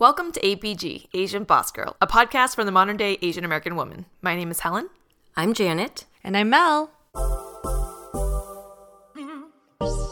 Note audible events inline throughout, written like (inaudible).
Welcome to ABG, Asian Boss Girl, a podcast for the modern day Asian American woman. My name is Helen. I'm Janet. And I'm Mel. (laughs)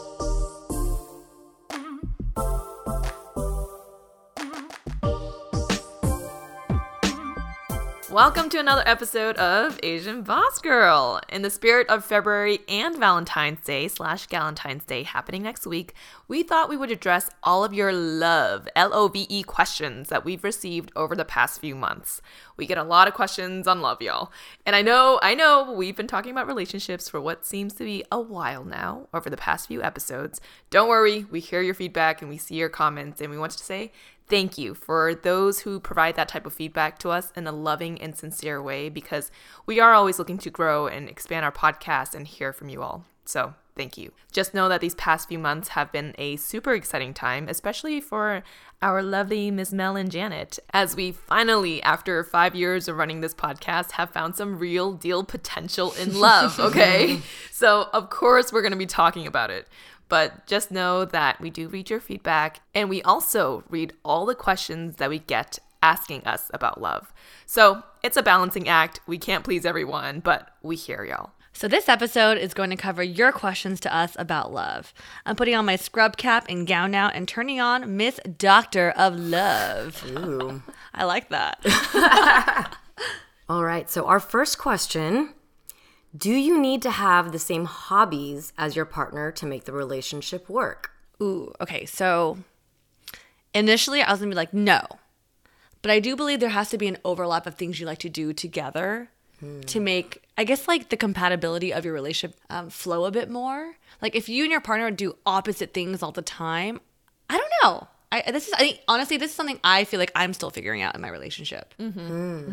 Welcome to another episode of Asian Boss Girl. In the spirit of February and Valentine's Day slash Galentine's Day happening next week, we thought we would address all of your love, L O V E questions that we've received over the past few months. We get a lot of questions on love, y'all. And I know, I know we've been talking about relationships for what seems to be a while now over the past few episodes. Don't worry, we hear your feedback and we see your comments, and we want to say thank you for those who provide that type of feedback to us in a loving and sincere way because we are always looking to grow and expand our podcast and hear from you all. So, thank you. Just know that these past few months have been a super exciting time, especially for our lovely Ms. Mel and Janet, as we finally, after five years of running this podcast, have found some real deal potential in love, okay? (laughs) so, of course, we're going to be talking about it. But just know that we do read your feedback and we also read all the questions that we get asking us about love. So it's a balancing act. We can't please everyone, but we hear y'all. So, this episode is going to cover your questions to us about love. I'm putting on my scrub cap and gown now and turning on Miss Doctor of Love. Ooh. (laughs) I like that. (laughs) All right. So, our first question Do you need to have the same hobbies as your partner to make the relationship work? Ooh, okay. So, initially, I was to be like, no. But I do believe there has to be an overlap of things you like to do together to make, I guess, like the compatibility of your relationship um, flow a bit more. Like, if you and your partner do opposite things all the time, I don't know. I, this is, I think, honestly, this is something I feel like I'm still figuring out in my relationship.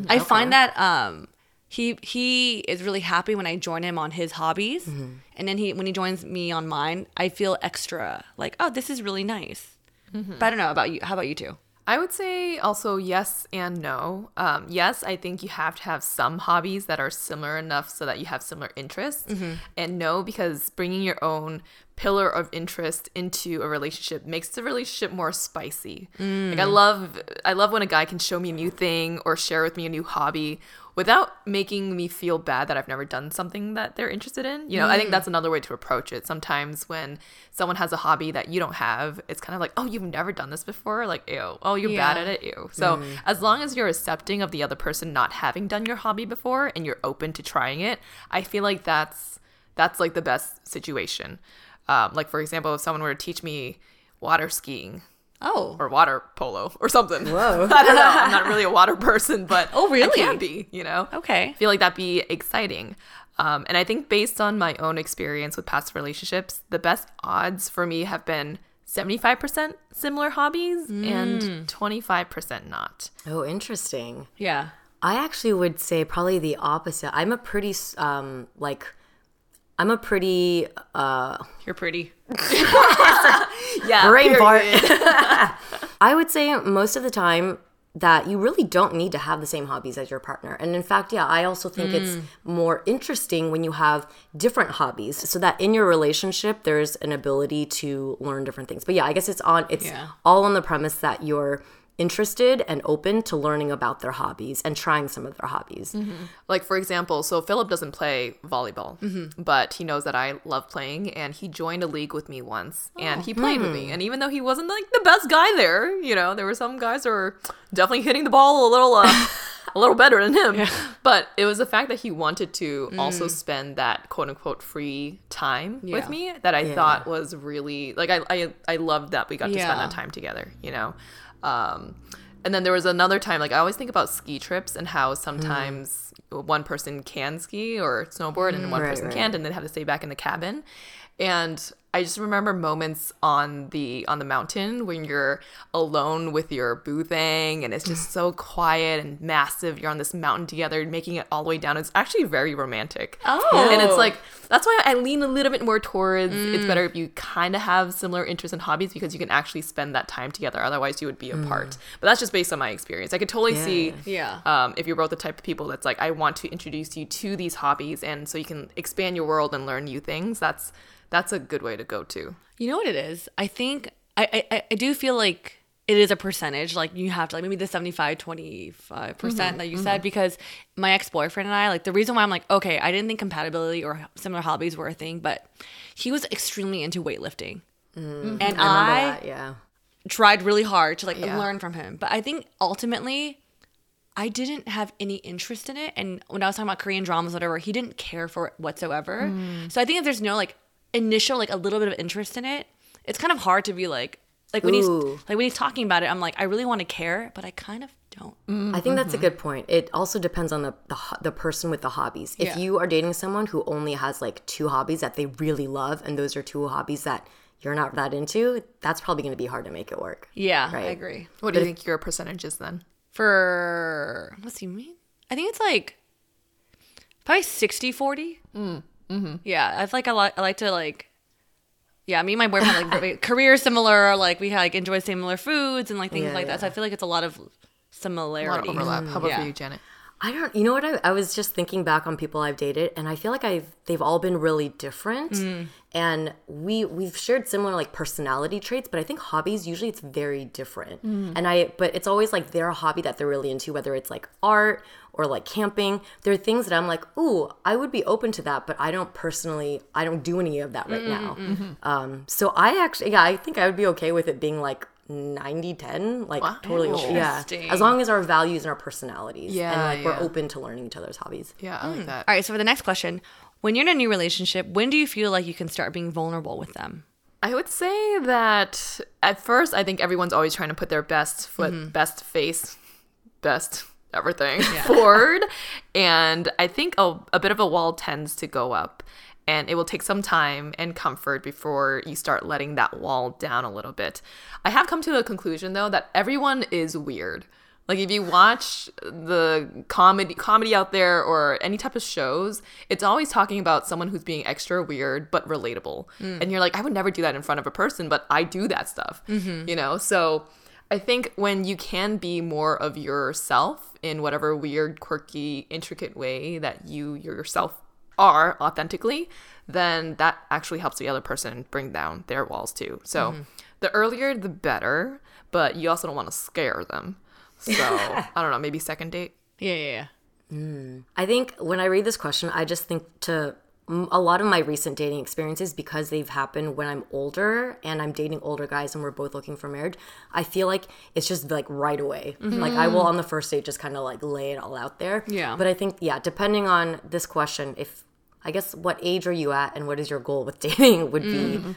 I find that um, he he is really happy when I join him on his hobbies, mm-hmm. and then he when he joins me on mine, I feel extra like, oh, this is really nice. Mm-hmm. But I don't know about you. How about you two? I would say also yes and no. Um, yes, I think you have to have some hobbies that are similar enough so that you have similar interests. Mm-hmm. And no, because bringing your own pillar of interest into a relationship makes the relationship more spicy. Like I mm. love, I love when a guy can show me a new thing or share with me a new hobby without making me feel bad that I've never done something that they're interested in. You know, I think that's another way to approach it. Sometimes when someone has a hobby that you don't have, it's kind of like, oh, you've never done this before? Like, ew. Oh, you're bad at it? Ew. So as long as you're accepting of the other person not having done your hobby before and you're open to trying it, I feel like that's that's like the best situation. Um, like for example, if someone were to teach me water skiing, Oh, or water polo or something. Whoa. (laughs) I don't know. I'm not (laughs) really a water person, but Oh, really? I can be, you know? okay. I feel like that'd be exciting. Um, and I think based on my own experience with past relationships, the best odds for me have been 75% similar hobbies and 25% not. Oh, interesting. Yeah. I actually would say probably the opposite. I'm a pretty, um, like, I'm a pretty uh, You're pretty. (laughs) Yeah. brain fart. (laughs) I would say most of the time that you really don't need to have the same hobbies as your partner. And in fact, yeah, I also think it's mm. more interesting when you have different hobbies so that in your relationship there's an ability to learn different things. But yeah, I guess it's on it's Yeah. all on the premise that you're interested and open to learning about their hobbies and trying some of their hobbies. Mm-hmm. Like for example, so Philip doesn't play volleyball, mm-hmm. but he knows that I love playing, and he joined a league with me once, and he oh, played with me. Hmm. And even though he wasn't like the best guy there, you know, there were some guys who were definitely hitting the ball a little, uh, (laughs) a little better than him. But it was the fact that he wanted to mm. also spend that quote unquote free time Yeah. with me that I thought was really like I I I loved that we got to spend that time together. You know. Um, and then there was another time, like I always think about ski trips and how sometimes one person can ski or snowboard and one Right, person right. can't, and they have to stay back in the cabin. And I just remember moments on the on the mountain when you're alone with your boothang and it's just so (sighs) quiet and massive. You're on this mountain together, making it all the way down. It's actually very romantic. Oh. and it's like that's why I lean a little bit more towards it's Mm. better if you kind of have similar interests and hobbies because you can actually spend that time together. Otherwise, you would be apart. But that's just based on my experience. I could totally see Mm. Yeah. Yeah. um, if you're both the type of people that's like, I want to introduce you to these hobbies, and so you can expand your world and learn new things. That's that's a good way to go too. You know what it is? I think I, I, I do feel like it is a percentage. Like you have to like maybe the 75, 25 percent mm-hmm. that you mm-hmm. said because my ex boyfriend and I like the reason why I'm like okay I didn't think compatibility or similar hobbies were a thing, but he was extremely into weightlifting, mm-hmm. and I I, that, yeah. tried really hard to like Yeah. learn from him. But I think ultimately I didn't have any interest in it. And when I was talking about Korean dramas, whatever, he didn't care for it whatsoever. Mm. So I think if there's no like initial, like a little bit of interest in it, it's kind of hard to be like, like when he's like when he's talking about it, I'm like, I really want to care, but I kind of don't. I think that's a good point. It also depends on the, the the person with the hobbies. If Yeah. you are dating someone who only has like two hobbies that they really love, and those are two hobbies that you're not that into, that's probably going to be hard to make it work. Yeah, I agree. What do you think your percentage is then? For what's he mean? I think it's like probably 60 40. Mm, mm-hmm. Yeah, I feel like I, li- I like to like yeah, me and my boyfriend like (laughs) career similar, like we like enjoy similar foods and like things Yeah, like that. So I feel like it's a lot of similarity. A lot similarity. of overlap. How about Yeah. for you, Janet? I don't. You know what? I, I was just thinking back on people I've dated, and I feel like I've they've all been really different, and we we've shared similar like personality traits, but I think hobbies usually it's very different. And I but it's always like their hobby that they're really into, whether it's like art or like camping. There are things that I'm like, ooh, I would be open to that, but I don't personally, I don't do any of that right mm, now. Mm, mm-hmm. Um, so I actually, yeah, I think I would be okay with it being like 90 10 like totally yeah as long as our values and our personalities yeah and Yeah, like we're open to learning each other's hobbies Yeah, I like hmm. that. All right, so for the next question, when you're in a new relationship, when do you feel like you can start being vulnerable with them? I would say that at first, I think everyone's always trying to put their best foot, mm-hmm. best face, best everything (laughs) forward. And I think a, a bit of a wall tends to go up. And it will take some time and comfort before you start letting that wall down a little bit. I have come to the conclusion, though, that everyone is weird. Like if you watch the comedy comedy out there or any type of shows, it's always talking about someone who's being extra weird but relatable. Mm. And you're like, I would never do that in front of a person, but I do that stuff. Mm-hmm. You know? So I think when you can be more of yourself in whatever weird, quirky, intricate way that you yourself are authentically, then that actually helps the other person bring down their walls too. So mm-hmm. the earlier the better, but you also don't want to scare them. So (laughs) I don't know, maybe second date. Yeah, yeah, yeah. Mm. i think when i read this question i just think to m- a lot of my recent dating experiences because they've happened when i'm older and i'm dating older guys and we're both looking for marriage i feel like it's just like right away. Mm-hmm. Like i will on the first date just kind of like lay it all out there. Yeah. but i think yeah depending on this question if i guess what age are you at and what is your goal with (laughs) dating would be mm.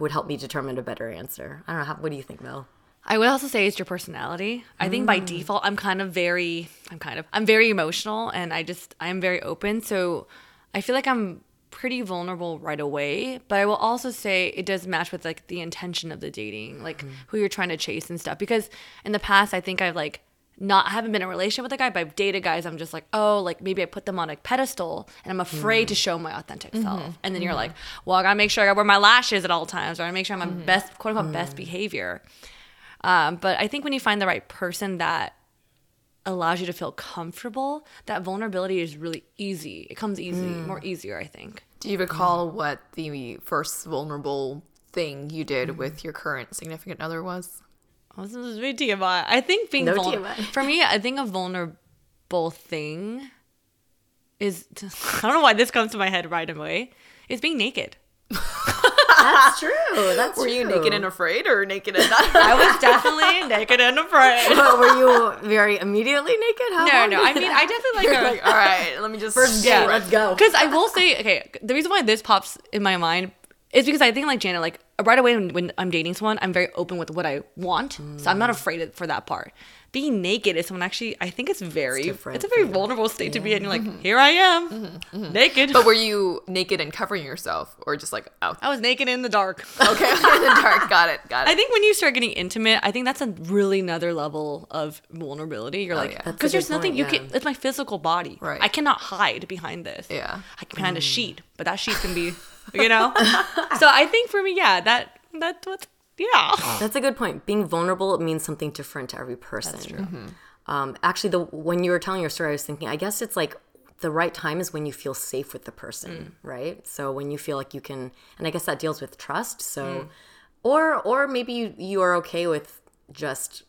would help me determine a better answer. I don't know how, what do you think mel? I would also say it's your personality. I think by mm. default, I'm kind of very, I'm kind of, I'm very emotional and I just, I'm very open. So I feel like I'm pretty vulnerable right away. But I will also say it does match with like the intention of the dating, like mm-hmm. who you're trying to chase and stuff. Because in the past, I think I've like, not I haven't been in a relationship with a guy, but I've dated guys. I'm just like, oh, like maybe I put them on a pedestal, and I'm afraid to mm. show my authentic mm-hmm. self. And then you're mm-hmm. like, well, I gotta make sure I wear my lashes at all times, or I gotta make sure I'm my best, quote unquote, best mm. behavior. Um, but I think when you find the right person that allows you to feel comfortable, that vulnerability is really easy. It comes easy, mm. more easier, I think. Do you recall what the first vulnerable thing you did mm. with your current significant other was? Oh, this is very TMI. I think being No vulnerable for me, I think a vulnerable thing is (laughs) I don't know why this comes to my head right away. Is being naked. That's (laughs) true. That's Were you naked and afraid or naked and not? I was definitely (laughs) naked and afraid. But were you very immediately naked? How No, no. I mean, I definitely like, a, like, (laughs) all right, let me just First Yeah. let's go. Because I will say, okay, the reason why this pops in my mind is because I think, like Janet, like right away when, when I'm dating someone, I'm very open with what I want, so I'm not mm. afraid for that part. Being naked is someone actually, I think it's very, it's, different a very vulnerable state to be in. You're like, mm-hmm. here I am, mm-hmm. Mm-hmm. naked. But were you naked and covering yourself, or just like out? I was naked in the dark. (laughs) Okay, (laughs) in the dark. Got it. Got it. I think when you start getting intimate, I think that's a really another level of vulnerability. You're like, yeah. Because there's nothing point, you yeah. can. It's my physical body. Right. I cannot hide behind this. Yeah. I can behind a mm. sheet, but that sheet can be, you know. (laughs) so I think for me, yeah, that that's what. Yeah. That's a good point. Being vulnerable means something different to every person. That's true. Um, actually, the when you were telling your story, I was thinking, I guess it's like the right time is when you feel safe with the person, right? So when you feel like you can, and I guess that deals with trust. So, or or maybe you you are okay with just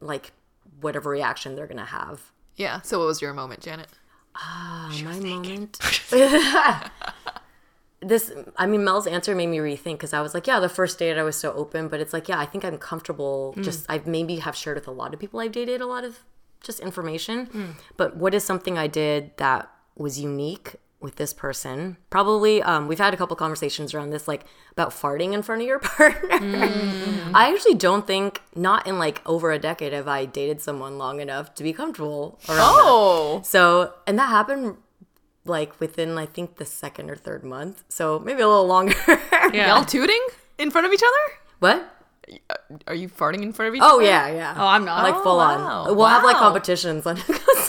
like whatever reaction they're gonna have. yeah. So, what was your moment, Janet? Uh, my moment. (laughs) (laughs) (laughs) this, I mean, Mel's answer made me rethink because I was like, yeah, the first date I was so open, but it's like, yeah, I think I'm comfortable. Mm. Just I've maybe have shared with a lot of people I've dated a lot of just information. Mm. But what is something I did that was unique with this person? Probably, um, we've had a couple conversations around this, like about farting in front of your (laughs) partner. Mm. I actually don't think, not in like over a decade, have I dated someone long enough to be comfortable around that. Oh, So, and that happened like within I think the second or third month. So maybe a little longer. (laughs) Yeah. y'all tooting in front of each other? what? Are you farting in front of each Oh other? Oh yeah, yeah. Oh, I'm not. like Oh, full wow. on. We'll have like competitions on.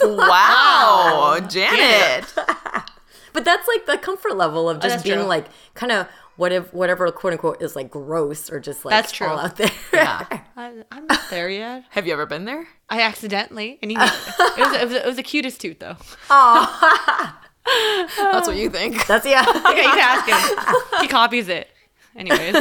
Wow, (laughs) Janet. (laughs) but that's like the comfort level of oh, just that's being true. like kind of what if whatever quote unquote is like gross or just like That's true. all out there. Yeah. I, I'm not there yet. Have you ever been there? I accidentally, and he, it, was, it, was, it was the cutest toot though. That's what you think. (laughs) That's yeah. (laughs) Okay, you can ask him. He (laughs) copies it. Anyways,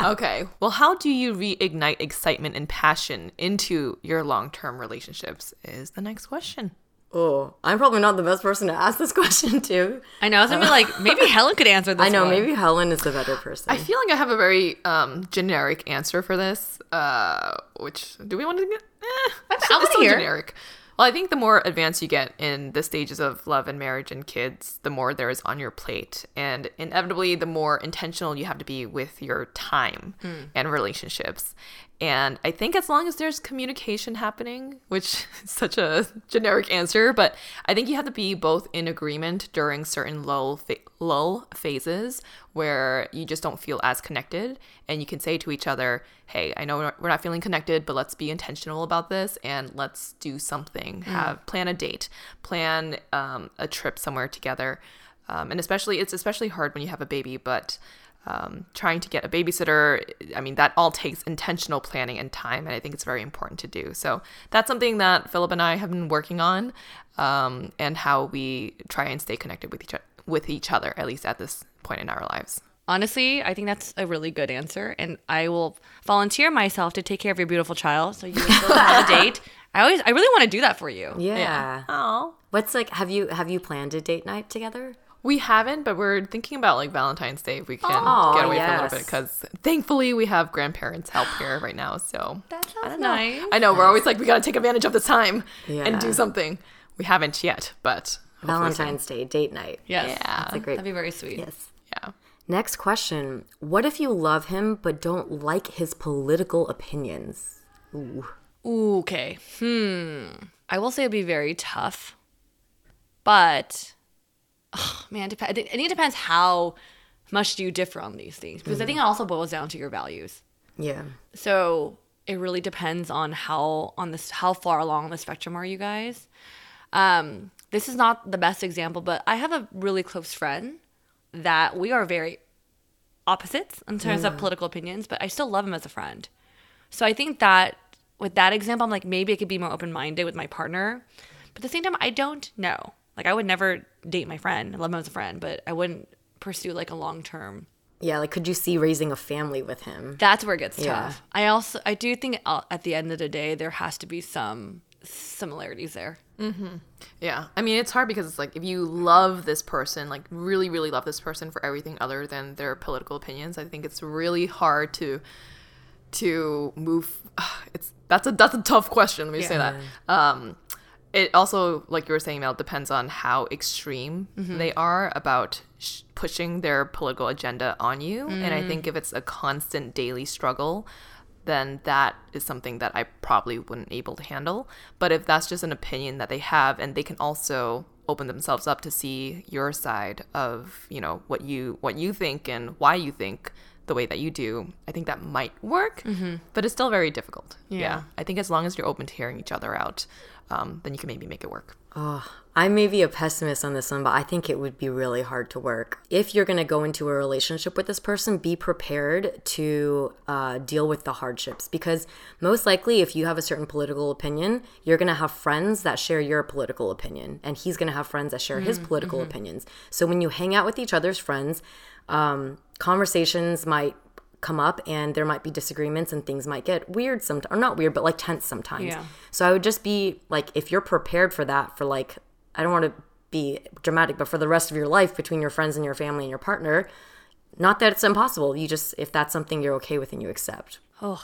Okay. Well, how do you reignite excitement and passion into your long-term relationships? Is the next question. oh, I'm probably not the best person to ask this question to. I know I was gonna be like, maybe Helen could answer this. I know one. maybe Helen is the better person. I feel like I have a very um, generic answer for this. Uh, which do we want to get? Eh, it's I wanna still hear. generic. Well, I think the more advanced you get in the stages of love and marriage and kids, the more there is on your plate, and inevitably, the more intentional you have to be with your time hmm. and relationships. And I think as long as there's communication happening, which (laughs) is such a generic answer, but I think you have to be both in agreement during certain lull fa- lull phases where you just don't feel as connected, and you can say to each other, "Hey, I know we're not- we're not feeling connected, but let's be intentional about this and let's do something. Have plan a date, plan um, a trip somewhere together." Um, and especially, it's especially hard when you have a baby, but um, trying to get a babysitter, I mean, that all takes intentional planning and time, and I think it's very important to do. So that's something that Philip and I have been working on, um, and how we try and stay connected with each with each other, at least at this point in our lives. Honestly, I think that's a really good answer, and I will volunteer myself to take care of your beautiful child. So you will have a (laughs) date. I always, I really want to do that for you. yeah. Oh, What's like? Have you have you planned a date night together? We haven't, but we're thinking about like Valentine's Day if we can Aw, get away for a little bit because thankfully we have grandparents' help here right now. So That I sounds don't know. nice. I know we're always like we got to take advantage of this time Yeah. and do something. We haven't yet, but. Valentine's Day date night. Yes, Yeah. That's a great. that'd be very sweet. yes. Yeah. Next question. What if you love him but don't like his political opinions? Ooh. Ooh, okay. Hmm. I will say it'd be very tough, but oh, man, dep- I think it depends how much do you differ on these things because I think it also boils down to your values. Yeah. So it really depends on how on this how far along the spectrum are you guys. Um, this is not the best example, but I have a really close friend that we are very opposites in terms of political opinions, but I still love him as a friend. So I think that with that example, I'm like, maybe I could be more open minded with my partner. But at the same time, I don't know. Like, I would never date my friend. I love him as a friend, but I wouldn't pursue like a long term. Yeah, like could you see raising a family with him? That's where it gets Yeah. tough. I also, I do think uh, at the end of the day, there has to be some similarities there. Yeah. I mean, it's hard because it's like if you love this person, like really, really love this person for everything other than their political opinions, I think it's really hard to to move. (sighs) It's that's a that's a tough question. Let me say that. Um, it also, like you were saying, Mel, depends on how extreme mm-hmm. they are about sh- pushing their political agenda on you. And I think mm. if it's a constant daily struggle, then that is something that I probably wouldn't be able to handle. But if that's just an opinion that they have and they can also open themselves up to see your side of, you know, what you what you think and why you think the way that you do, I think that might work. But it's still very difficult. Yeah. I think as long as you're open to hearing each other out, um, then you can maybe make it work. I may be a pessimist on this one, but I think it would be really hard to work. If you're going to go into a relationship with this person, be prepared to uh, deal with the hardships because most likely, if you have a certain political opinion, you're going to have friends that share your political opinion, and he's going to have friends that share his political opinions. So when you hang out with each other's friends, um, conversations might come up and there might be disagreements and things might get weird sometimes or not weird but like tense sometimes. Yeah. so i would just be like if you're prepared for that for like i don't want to be dramatic but for the rest of your life between your friends and your family and your partner not that it's impossible. You just if that's something you're okay with and you accept. Oh,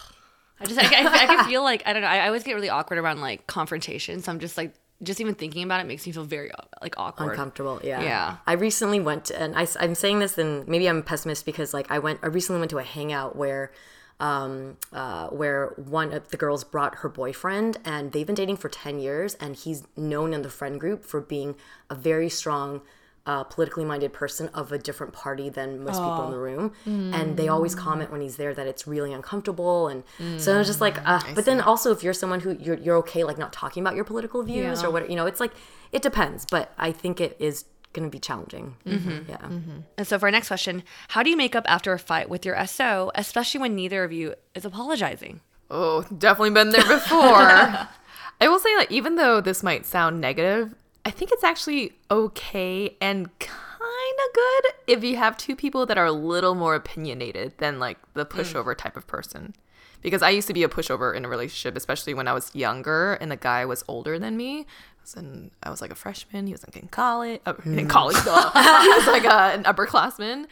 I just, I, I, I can feel like, I don't know, I, I always get really awkward around like confrontation. So I'm just like, just even thinking about it makes me feel very like awkward. uncomfortable yeah Yeah. i recently went and I, am saying this and maybe i'm a pessimist because like i went i recently went to a hangout where um uh where one of the girls brought her boyfriend and they've been dating for 10 years and he's known in the friend group for being a very strong uh, politically minded person of a different party than most people in the room and they always comment when he's there that it's really uncomfortable and so i was just like uh, but then also if you're someone who you're, you're okay like not talking about your political views Yeah. or what you know it's like it depends but i think it is going to be challenging Mm-hmm. yeah Mm-hmm. And so for our next question, how do you make up after a fight with your SO, especially when neither of you is apologizing? Oh, definitely been there before. (laughs) I will say, that even though this might sound negative, I think it's actually okay and kind of good if you have two people that are a little more opinionated than like the mm. pushover type of person. Because I used to be a pushover in a relationship, especially when I was younger and the guy was older than me. Was, in, I was like a freshman. He was like in college. Uh, in college, duh. (laughs) he was like a, an upperclassman.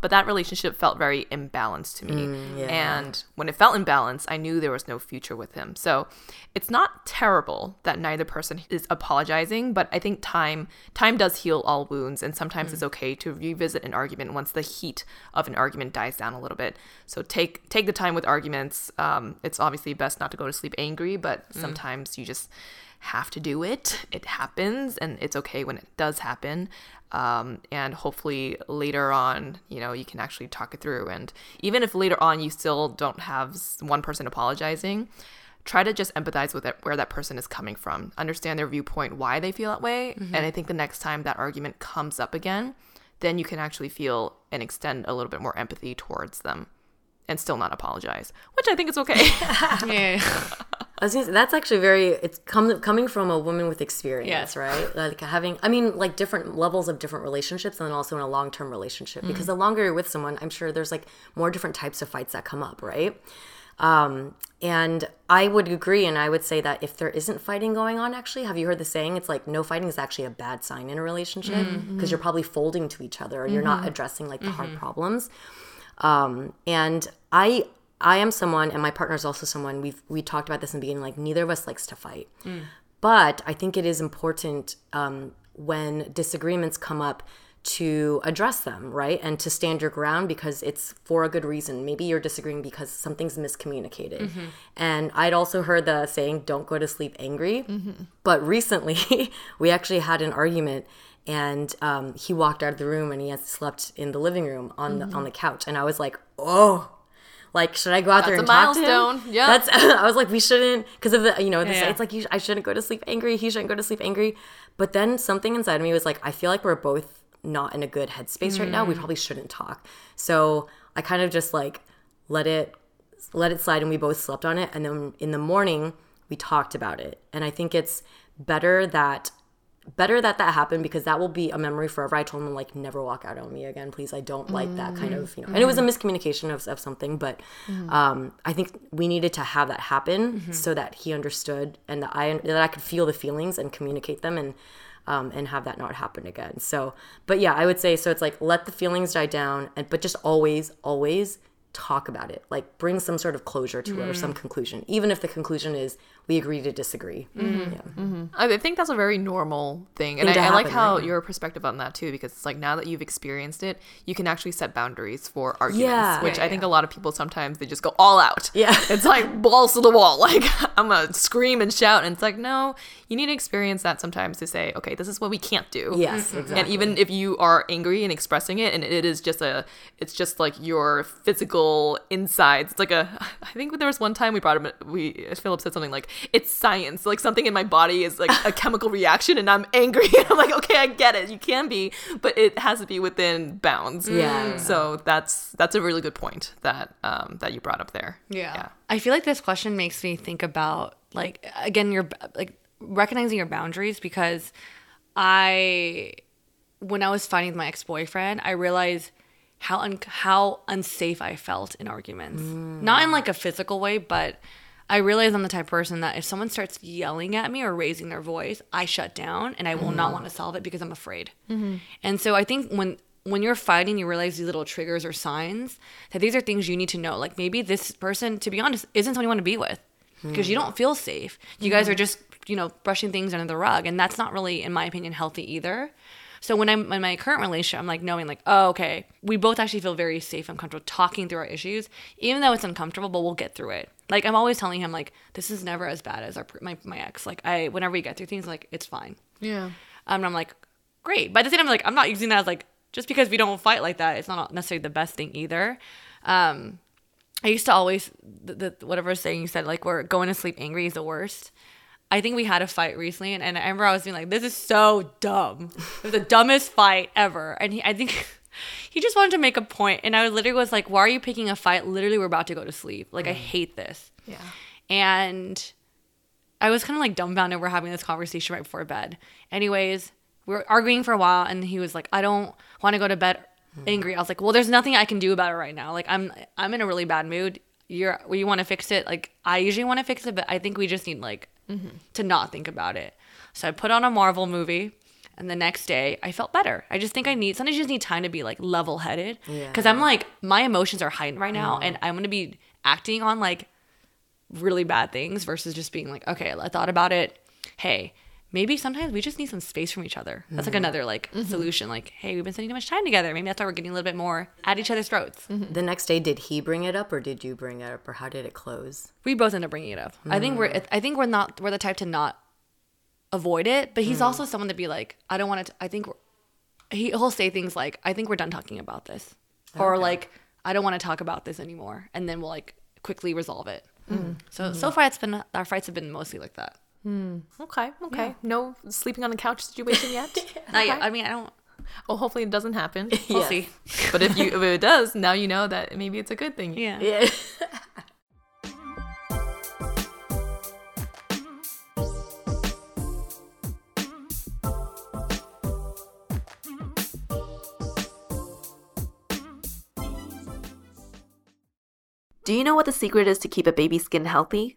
But that relationship felt very imbalanced to me. And when it felt imbalanced, I knew there was no future with him. So it's not terrible that neither person is apologizing, but I think time time does heal all wounds, and sometimes it's okay to revisit an argument once the heat of an argument dies down a little bit. So take take the time with arguments. Um, it's obviously best not to go to sleep angry, but sometimes you just have to do it. It happens, and it's okay when it does happen. Um, and hopefully later on, you know, you can actually talk it through. And even if later on you still don't have one person apologizing, try to just empathize with it, where that person is coming from, understand their viewpoint, why they feel that way. And I think the next time that argument comes up again, then you can actually feel and extend a little bit more empathy towards them and still not apologize, which I think is okay. (laughs) Yeah. I was gonna say, that's actually very it's com- coming from a woman with experience, Yes. right? Like having, I mean, like different levels of different relationships, and then also in a long term relationship. Because mm-hmm. the longer you're with someone, I'm sure there's like more different types of fights that come up, right? Um, and I would agree, and I would say that if there isn't fighting going on, actually, have you heard the saying? It's like no fighting is actually a bad sign in a relationship mm-hmm. because you're probably folding to each other and you're not mm-hmm. addressing like the hard problems um, and i i am someone and my partner is also someone we've we talked about this in the beginning like neither of us likes to fight. But i think it is important um, when disagreements come up to address them right? And to stand your ground because it's for a good reason. Maybe you're disagreeing because something's miscommunicated. And i'd also heard the saying don't go to sleep angry. But recently (laughs) we actually had an argument and um, he walked out of the room and he had slept in the living room on the on the couch. And i was like oh like should i go out there and talk to him? Yeah. that's (laughs) i was like we shouldn't because of the you know the, Yeah. it's like you, i shouldn't go to sleep angry. He shouldn't go to sleep angry. But then something inside of me was like i feel like we're both not in a good headspace right now. We Mm. probably shouldn't talk. So i kind of just like let it let it slide and we both slept on it. And then in the morning we talked about it. And i think it's better that better that that happened because that will be a memory forever. I told him like never walk out on me again. Please i don't like that kind of you know and it was a miscommunication of, of something but um, i think we needed to have that happen so that he understood and that i that i could feel the feelings and communicate them and um, and have that not happen again. So but yeah i would say so it's like let the feelings die down and but just always always talk about it. Like bring some sort of closure to it or some conclusion even if the conclusion is we agree to disagree mm-hmm. yeah. Mm-hmm. I think that's a very normal thing, and Thing I, I like how right? your perspective on that too, because it's like now that you've experienced it, you can actually set boundaries for arguments, Yeah. which I think a lot of people sometimes they just go all out. Yeah. (laughs) it's like balls to the wall, (laughs) like I'm gonna scream and shout, and it's like no, you need to experience that sometimes to say, okay, this is what we can't do. yes mm-hmm. exactly And even if you are angry and expressing it, and it is just a, it's just like your physical insides. It's like a, (laughs) I think there was one time we brought him, we Philip said something like, "It's science." Like something in my body is like a (laughs) chemical reaction, and I'm angry. (laughs) And I'm like, okay, I get it. You can be, but it has to be within bounds. Yeah. So that's that's a really good point that um that you brought up there. Yeah. I feel like this question makes me think about like again your like recognizing your boundaries because I when I was fighting with my ex-boyfriend, I realized how un- how unsafe I felt in arguments. Not in like a physical way, but I realize I'm the type of person that if someone starts yelling at me or raising their voice, I shut down and I will not want to solve it because I'm afraid. Mm-hmm. And so I think when when you're fighting, you realize these little triggers or signs that these are things you need to know. Like maybe this person, to be honest, isn't someone you want to be with because you hmm. don't feel safe. You guys are mm-hmm. just you know brushing things under the rug, and that's not really, in my opinion, healthy either. So when I'm in my current relationship, I'm like knowing like, oh, okay, we both actually feel very safe and comfortable talking through our issues, even though it's uncomfortable, but we'll get through it. Like I'm always telling him like, this is never as bad as our my my ex. Like I, whenever we get through things, like it's fine. Yeah. Um, and I'm like, great. But at the same time, like I'm not using that as like just because we don't fight like that, it's not necessarily the best thing either. Um, I used to always the, the whatever saying you said like we're going to sleep angry is the worst. I think we had a fight recently, and, and I remember I was being like, "This is so dumb. It was the dumbest fight ever." And he, I think (laughs) he just wanted to make a point, and I literally was like, "Why are you picking a fight? Literally, we're about to go to sleep. Like, I mm. hate this." Yeah. And I was kind of like dumbfounded. We're having this conversation right before bed. Anyways, we were arguing for a while, and he was like, "I don't want to go to bed hmm. angry." I was like, "Well, there's nothing I can do about it right now. Like, I'm I'm in a really bad mood. You're you want to fix it? Like, I usually want to fix it, but I think we just need like Mm-hmm. to not think about it." So I put on a Marvel movie. And the next day, I felt better. I just think I need sometimes you just need time to be like level headed. Because I'm like my emotions are heightened right now, and I'm gonna be acting on like really bad things versus just being like, okay, I thought about it. Hey, maybe sometimes we just need some space from each other. That's like mm-hmm. another like mm-hmm. solution. Like, hey, we've been spending too much time together. Maybe that's why we're getting a little bit more at each other's throats. Mm-hmm. the next day did he bring it up or did you bring it up or how did it close We both end up bringing it up. I think we're mm. I think we're not we're the type to not avoid it, but he's mm. also someone to be like, I don't want to. I think we're, he he'll say things like, I think we're done talking about this, or like, I don't want to talk about this anymore, and then we'll like quickly resolve it. Mm. So so far, it's been our fights have been mostly like that. Hmm. Okay. Okay. No sleeping on the couch situation yet. (laughs) Not yet. I mean, I don't. Oh, hopefully it doesn't happen. (laughs) We'll Yes. see. But if you if it does, now you know that maybe it's a good thing. Yeah. yeah (laughs) Do you know what the secret is to keep a baby's skin healthy?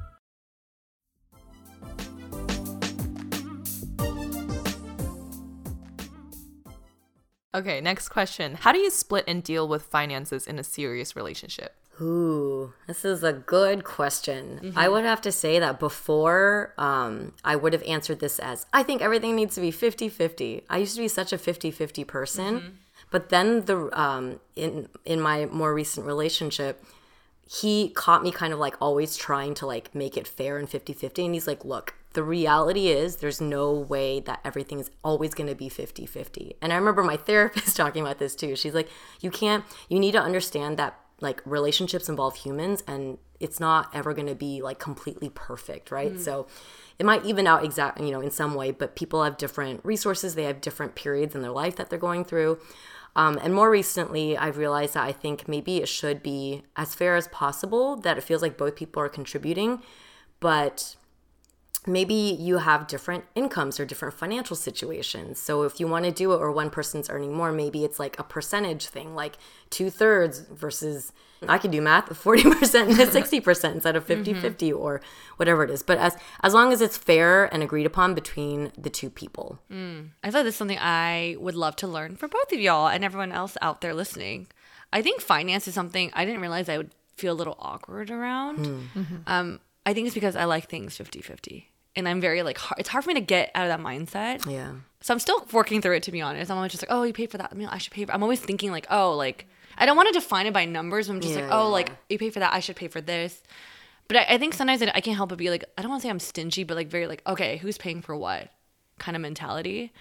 Okay, next question. How do you split and deal with finances in a serious relationship? Ooh, this is a good question. I would have to say that before, um, I would have answered this as I think everything needs to be 50 50. I used to be such a 50 50 person. But then the um, in in my more recent relationship, he caught me kind of like always trying to like make it fair and 50-50 and he's like look the reality is there's no way that everything is always going to be 50-50 and i remember my (laughs) therapist talking about this too. She's like you can't you need to understand that like relationships involve humans and it's not ever going to be like completely perfect right? So it might even out exact you know in some way but people have different resources they have different periods in their life that they're going through. Um, and more recently, I've realized that I think maybe it should be as fair as possible, that it feels like both people are contributing, but maybe you have different incomes or different financial situations. So if you want to do it or one person's earning more, maybe it's like a percentage thing, like two thirds versus I can do math, (laughs) 40% to (laughs) 60% instead of 50 50 mm-hmm. or whatever it is. But as as long as it's fair and agreed upon between the two people. Mm. I thought this is something I would love to learn from both of y'all and everyone else out there listening. I think finance is something I didn't realize I would feel a little awkward around. Hmm. Um, I think it's because I like things 50 50. And I'm very like, hard, it's hard for me to get out of that mindset. Yeah. So I'm still working through it, to be honest. I'm always just like, oh, you paid for that. I mean, I should pay for I'm always thinking like, oh, like, I don't want to define it by numbers. I'm just like, oh, yeah. like, you pay for that. I should pay for this. But I, I think sometimes I I can't help but be like, I don't want to say I'm stingy, but like very like, okay, who's paying for what kind of mentality.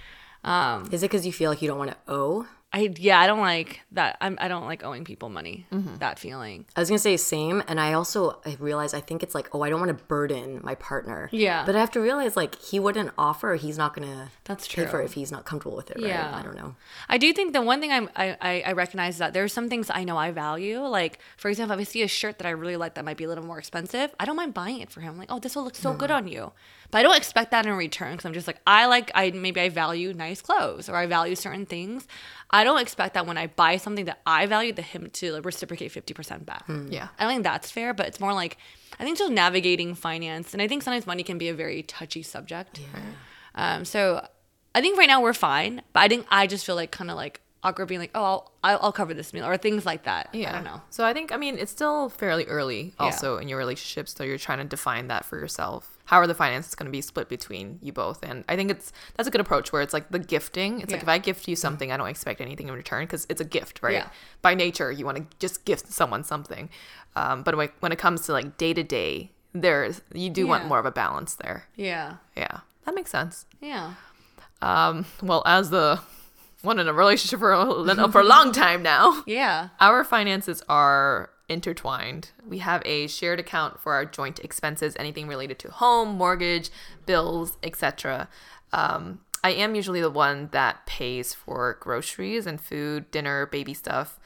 Um, Is it because you feel like you don't want to owe? I yeah, I don't like that. I'm I don't like owing people money. Mm-hmm. That feeling. I was gonna say same, and I also I realize I think it's like oh I don't want to burden my partner. Yeah. But I have to realize like he wouldn't offer. He's not gonna. That's Pay for true. it if he's not comfortable with it. Right? Yeah. I don't know. I do think the one thing I'm, I, I I recognize that there are some things I know I value. Like for example, if I see a shirt that I really like that might be a little more expensive, I don't mind buying it for him. Like, oh, this will look so good on you. But I don't expect that in return because I'm just like I like I maybe I value nice clothes or I value certain things. I don't expect that when I buy something that I value, that him to like, reciprocate fifty percent back. Yeah. I don't think that's fair, but it's more like I think just navigating finance, and I think sometimes money can be a very touchy subject. Yeah. Um, so I think right now we're fine, but I think I just feel like kind of like awkward being like, oh, I'll, I'll cover this meal or things like that. Yeah. I don't know. So I think, I mean, it's still fairly early also in your relationship. So you're trying to define that for yourself. How are the finances going to be split between you both? And I think it's, that's a good approach where it's like the gifting. It's like if I gift you something, I don't expect anything in return because it's a gift, right? Yeah. By nature, you want to just gift someone something. Um, but when, when it comes to like day to day, there's, you do want more of a balance there. Yeah. Yeah. That makes sense. Yeah. Um, well, as the one in a relationship for a, (laughs) for a long time now, Yeah. our finances are intertwined. We have a shared account for our joint expenses, anything related to home, mortgage, bills, etc. Um, I am usually the one that pays for groceries and food, dinner, baby stuff.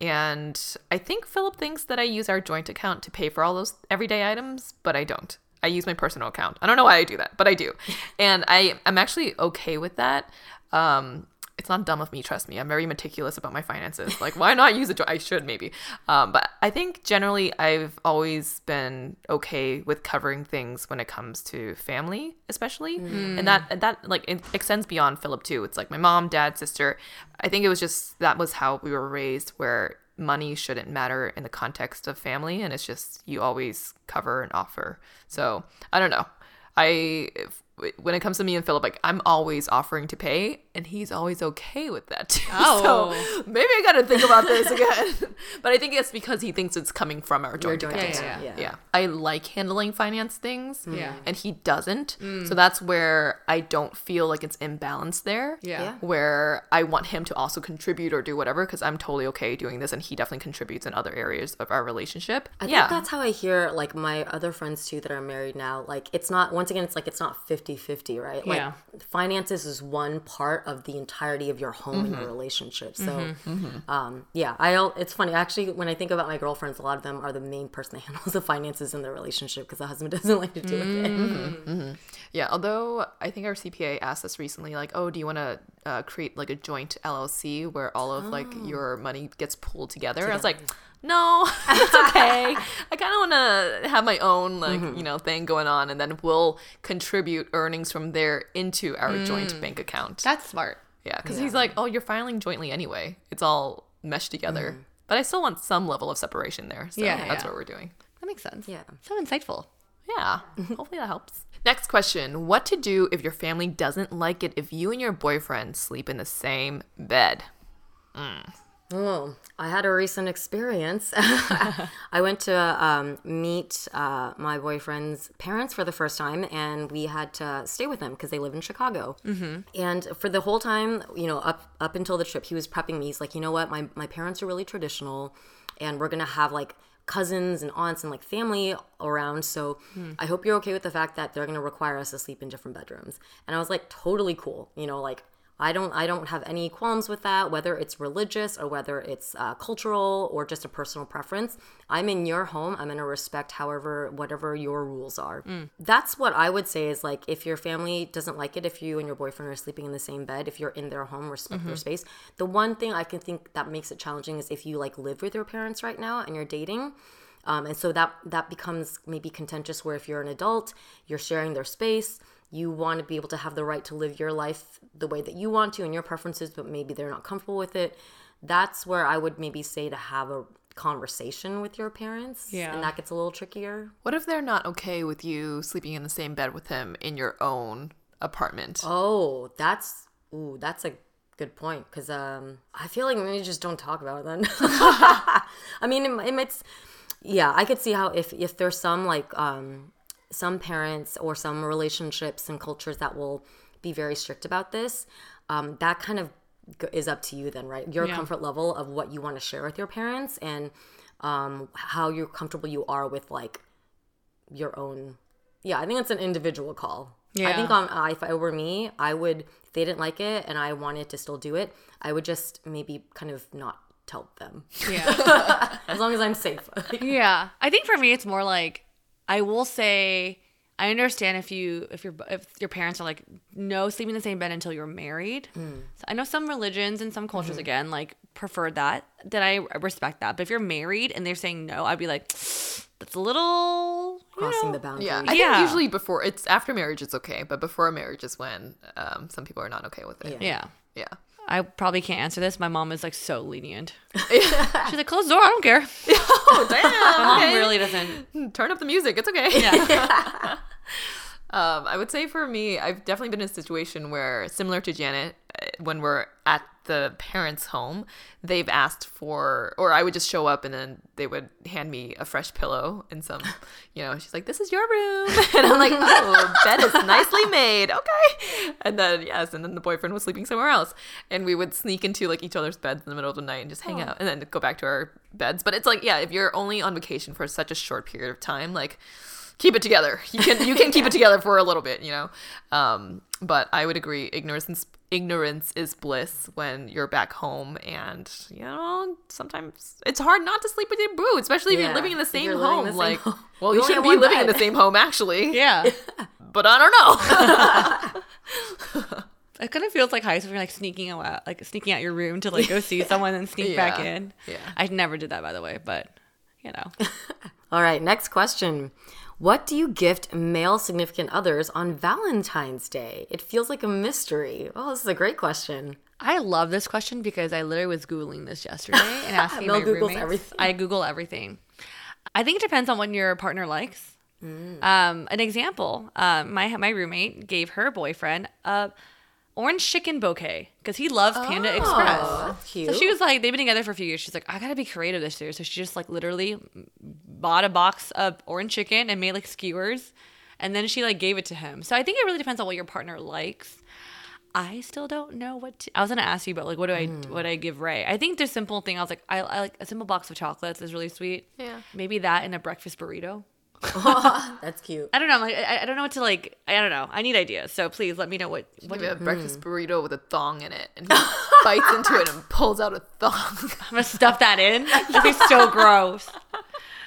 And I think Philip thinks that I use our joint account to pay for all those everyday items, but I don't. I use my personal account. I don't know why I do that, but I do. (laughs) And I, I'm actually okay with that. Um, it's not dumb of me, trust me. I'm very meticulous about my finances. Like, why not use a? I should maybe. Um, but I think generally I've always been okay with covering things when it comes to family, especially. And that, that like, it extends beyond Philip too. It's like my mom, dad, sister. I think it was just, that was how we were raised where money shouldn't matter in the context of family and it's just you always cover and offer so i don't know I when it comes to me and Philip, like I'm always offering to pay, and he's always okay with that (laughs) too. Oh. So maybe I got to think about this again. (laughs) but I think it's because he thinks it's coming from our joint, joint account. account, yeah. Yeah. I like handling finance things. Yeah. And he doesn't. Mm. So that's where I don't feel like it's imbalanced there. Yeah. Yeah. Where I want him to also contribute or do whatever because I'm totally okay doing this and he definitely contributes in other areas of our relationship. I yeah. think that's how I hear like my other friends too that are married now. Like it's not once again it's like it's not 50-50, right? Like Yeah. finances is one part of the entirety of your home and Mm-hmm. your relationship. So um yeah, I al- it's funny actually when I think about my girlfriends, a lot of them are the main person that (laughs) handles the finances in their relationship because the husband (laughs) doesn't like to do Mm-hmm. it. Yeah, although I think our CPA asked us recently, like, oh, do you want to uh, create like a joint LLC where all of like your money gets pooled together? I was like, no, (laughs) it's okay. (laughs) I kind of want to have my own like mm-hmm. you know thing going on, and then we'll contribute earnings from there into our joint mm. bank account. That's smart. yeah, because he's like, oh, you're filing jointly anyway. It's all meshed together. Mm. But I still want some level of separation there. So Yeah, that's yeah. what we're doing. That makes sense. Yeah. So insightful. Yeah, (laughs) hopefully that helps. Next question What to do if your family doesn't like it if you and your boyfriend sleep in the same bed? Mm. Oh, I had a recent experience. (laughs) I went to um, meet uh, my boyfriend's parents for the first time, and we had to stay with them because they live in Chicago. Mm-hmm. And for the whole time, you know, up up until the trip, he was prepping me. He's like, you know what, my my parents are really traditional, and we're gonna have like cousins and aunts and like family around. So I hope you're okay with the fact that they're gonna require us to sleep in different bedrooms. And I was like, totally cool. You know, like I don't I don't have any qualms with that whether it's religious or whether it's uh, cultural or just a personal preference. I'm in your home. I'm going to respect however whatever your rules are. That's what I would say is like if your family doesn't like it if you and your boyfriend are sleeping in the same bed, if you're in their home, respect their space. The one thing I can think that makes it challenging is if you like live with your parents right now and you're dating. Um, and so that that becomes maybe contentious where if you're an adult you're sharing their space you want to be able to have the right to live your life the way that you want to and your preferences but maybe they're not comfortable with it that's where i would maybe say to have a conversation with your parents Yeah. and that gets a little trickier What if they're not okay with you sleeping in the same bed with him in your own apartment? oh that's ooh that's a good point because um i feel like maybe just don't talk about it then (laughs) i mean it, it's yeah i could see how if if there's some like um some parents or some relationships and cultures that will be very strict about this um that kind of is up to you then right your comfort level of what you want to share with your parents and um how you're comfortable you are with like your own yeah i think it's an individual call Yeah. i think on I if it were me i would if they didn't like it and i wanted to still do it i would just maybe kind of not tell them Yeah. (laughs) as long as i'm safe (laughs) yeah. I think for me, it's more like I will say I understand if you if your if your parents are like no sleeping in the same bed until you're married. So I know some religions and some cultures again like prefer that. Then I respect that. But if you're married and they're saying no, I'd be like, (sniffs) that's a little you crossing know, the boundary Yeah, I Yeah. think usually before it's after marriage it's okay, but before marriage is when um, some people are not okay with it. Yeah. Yeah. I probably can't answer this. My mom is like so lenient. (laughs) She's like, close the door. I don't care. (laughs) Oh damn! My okay. really doesn't. (laughs) turn up the music. It's okay. Yeah. Um, I would say for me, I've definitely been in a situation where, similar to Janet, uh, when we're at the parents' home, they've asked for, or I would just show up and then they would hand me a fresh pillow and some, (laughs) you know, she's like, "This is your room," (laughs) and I'm like, "Oh, bed is nicely made, okay." And then yes, and then the boyfriend was sleeping somewhere else, and we would sneak into like each other's beds in the middle of the night and just hang out, and then go back to our beds. But it's like, yeah, if you're only on vacation for such a short period of time, like keep it together. You can you can keep it (laughs) together for a little bit, you know. Um, but I would agree, ignorance is, ignorance is bliss when you're back home, and you know sometimes it's hard not to sleep with your boo, especially if Yeah. you're living in the same you're living in home. the same like, home. well, You you shouldn't be living in the same home actually. (laughs) Yeah. (laughs) but I don't know. It kind of feels like high school. You're like sneaking out, like sneaking out your room to like go see someone and sneak back in. Yeah. I never did that, by the way, but you know. all right next question what do you gift male significant others on valentine's day it feels like a mystery oh this is a great question I love this question because I literally was googling this yesterday and (laughs) asking Mel my Googles roommates. everything. I Google everything. I think it depends on what your partner likes. Um, an example, um, my my roommate gave her boyfriend a orange chicken bouquet because he loves Panda oh, Express. cute. So she was like, they've been together for a few years. She's like, I gotta be creative this year. So she just like literally bought a box of orange chicken and made like skewers, and then she like gave it to him. So I think it really depends on what your partner likes. I still don't know what to, I was gonna ask you about like what do I hmm. what do I give Ray? I think the simple thing I was like I, I like a simple box of chocolates is really sweet. Yeah. Maybe that in a breakfast burrito. (laughs) That's cute. I don't know. I'm like I, I don't know what to like. I don't know. I need ideas. So please let me know what. what Give me a I'm breakfast burrito with a thong in it, and (laughs) he bites into it and pulls out a thong. (laughs) I'm gonna stuff that in. That'd be so gross.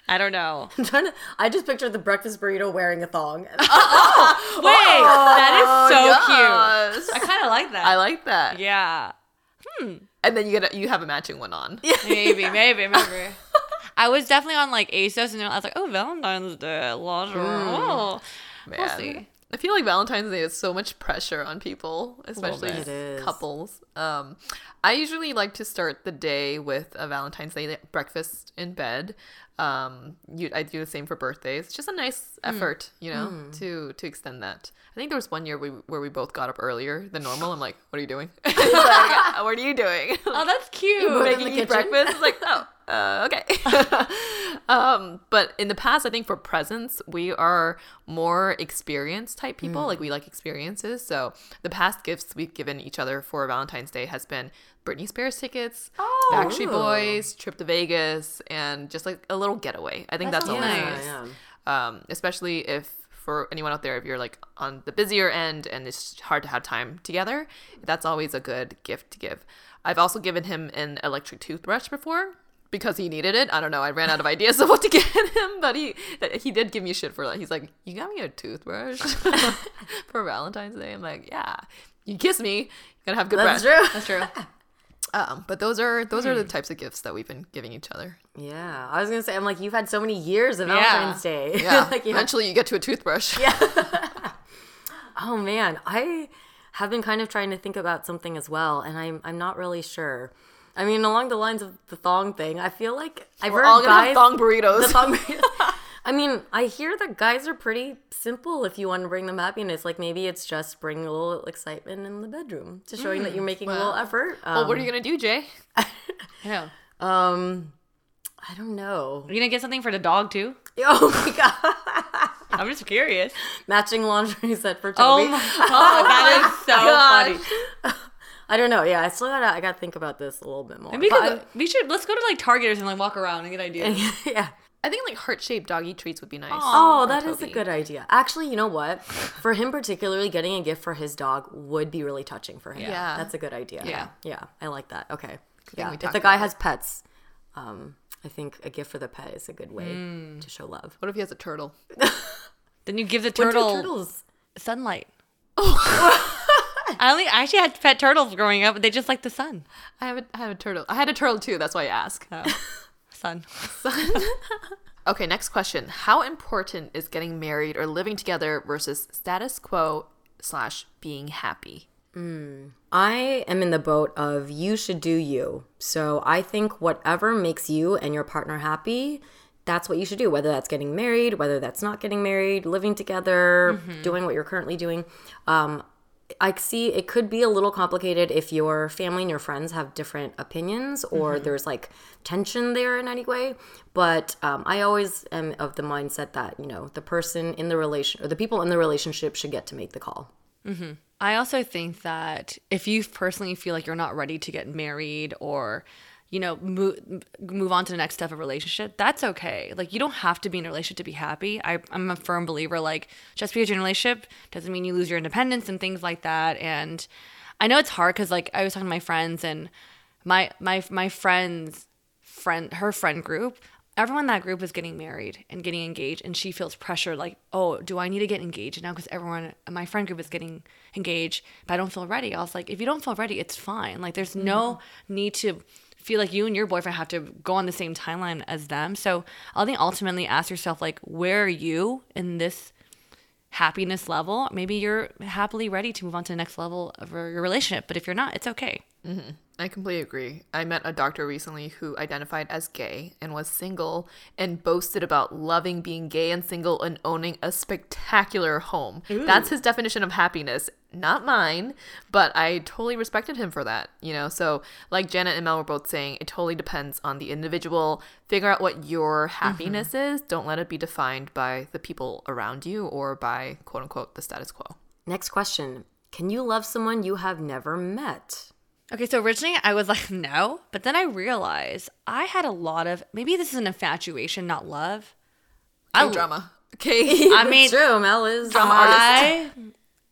I don't know. I'm trying to. I just pictured the breakfast burrito wearing a thong. Wait, that is so yes. cute. I kind of like that. I like that. Yeah. Hmm. And then you get a, you have a matching one on. Maybe, maybe, maybe. I was definitely on like ASOS, and I was like, "Oh, Valentine's Day lingerie." Oh, we'll Man. see. I feel like Valentine's Day is so much pressure on people, especially bit. It is. couples. Um, I usually like to start the day with a Valentine's Day breakfast in bed. Um, you, I do the same for birthdays. It's just a nice effort, you know, to to extend that. I think there was one year we, where we both got up earlier than normal. I'm like, "What are you doing? (laughs) Like, (laughs) what are you doing?" Oh, that's cute. making you breakfast. It's like, oh, uh, okay. (laughs) um, but in the past, I think for presents, we are more experienced type people. Like we like experiences. So the past gifts we've given each other for Valentine's Day has been Britney Spears tickets, Backstreet Boys, trip to Vegas, and just like a little getaway. I think that's, That's always nice. nice. Um, especially if for anyone out there, if you're like on the busier end and it's hard to have time together, that's always a good gift to give. I've also given him an electric toothbrush before because he needed it. I don't know. I ran out of ideas of what to get (laughs) him, but he he did give me shit for that. He's like, "You got me a toothbrush (laughs) for Valentine's Day." I'm like, "Yeah, you kiss me, you gotta have good That's breath." That's true. That's true. (laughs) Um, but those are those are the types of gifts that we've been giving each other. Yeah, I was gonna say, I'm like, you've had so many years of Yeah. Valentine's Day. Yeah, like, you have- eventually you get to a toothbrush. Yeah. oh man, I have been kind of trying to think about something as well, and I'm I'm not really sure. I mean, along the lines of the thong thing, I feel like I've We're heard all guys thong (laughs) burritos. the thong burritos. (laughs) (laughs) I mean, I hear that guys are pretty simple if you want to bring them happiness. Like maybe it's just bring a little excitement in the bedroom, to showing that you're making a little effort. Um, well, what are you gonna do, Jay? I know. um, I don't know. Are you gonna get something for the dog too? Oh my god, I'm just curious. matching lingerie set for Toby. Oh Toby. my god, that is so funny. I don't know. Yeah, I still gotta I gotta think about this a little bit more. We, But could, we should let's go to like Target or something, like walk around and get (laughs) ideas. I'm- yeah. I think like heart shaped doggy treats would be nice. Oh, for that is a good idea. Actually, you know what? For him particularly, getting a gift for his dog would be really touching for him. Yeah. that's a good idea. Yeah. yeah, I like that. Okay, yeah. If the guy about has pets, um, I think a gift for the pet is a good way Mm. to show love. What if he has a turtle? (laughs) Then you give the turtle turtles? sunlight. (laughs) I only I actually had pet turtles growing up, but they just like the sun. I have a, I have a turtle. I had a turtle too. That's why I ask. (laughs) Sun. sun. (laughs) Okay, next question. How important is getting married or living together versus status quo slash being happy? I am in the boat of you should do you. So I think whatever makes you and your partner happy, that's what you should do. Whether that's getting married, whether that's not getting married, living together, doing what you're currently doing. Um, I see it could be a little complicated if your family and your friends have different opinions or there's like tension there in any way. But um, I always am of the mindset that, you know, the person in the relation or the people in the relationship should get to make the call. I also think that if you personally feel like you're not ready to get married or you know move move on to the next step of relationship that's okay. Like you don't have to be in a relationship to be happy. I, i'm a firm believer like just because you're in a relationship doesn't mean you lose your independence and things like that. And i know it's hard because like i was talking to my friends and my my my friends friend her friend group everyone in that group is getting married and getting engaged and she feels pressure like oh do i need to get engaged now because everyone in my friend group is getting engaged but i don't feel ready. I was like if you don't feel ready it's fine. Like there's no mm-hmm. need to feel like you and your boyfriend have to go on the same timeline as them so i think ultimately ask yourself like where are you in this happiness level, maybe you're happily ready to move on to the next level of your relationship. But if you're not, it's okay. Mm-hmm. I completely agree. I met a doctor recently who identified as gay and was single and boasted about loving being gay and single and owning a spectacular home. That's his definition of happiness, not mine, but I totally respected him for that, you know? So, like Janet and Mel were both saying, it totally depends on the individual. Figure out what your happiness mm-hmm. is. Don't let it be defined by the people around you or by quote unquote the status quo. Next question. Can you love someone you have never met? Okay, so originally I was like, (laughs) no, but then I realized I had a lot of maybe this is an infatuation, not love. I drama. (laughs) Okay. I mean, True, Mel is drama I.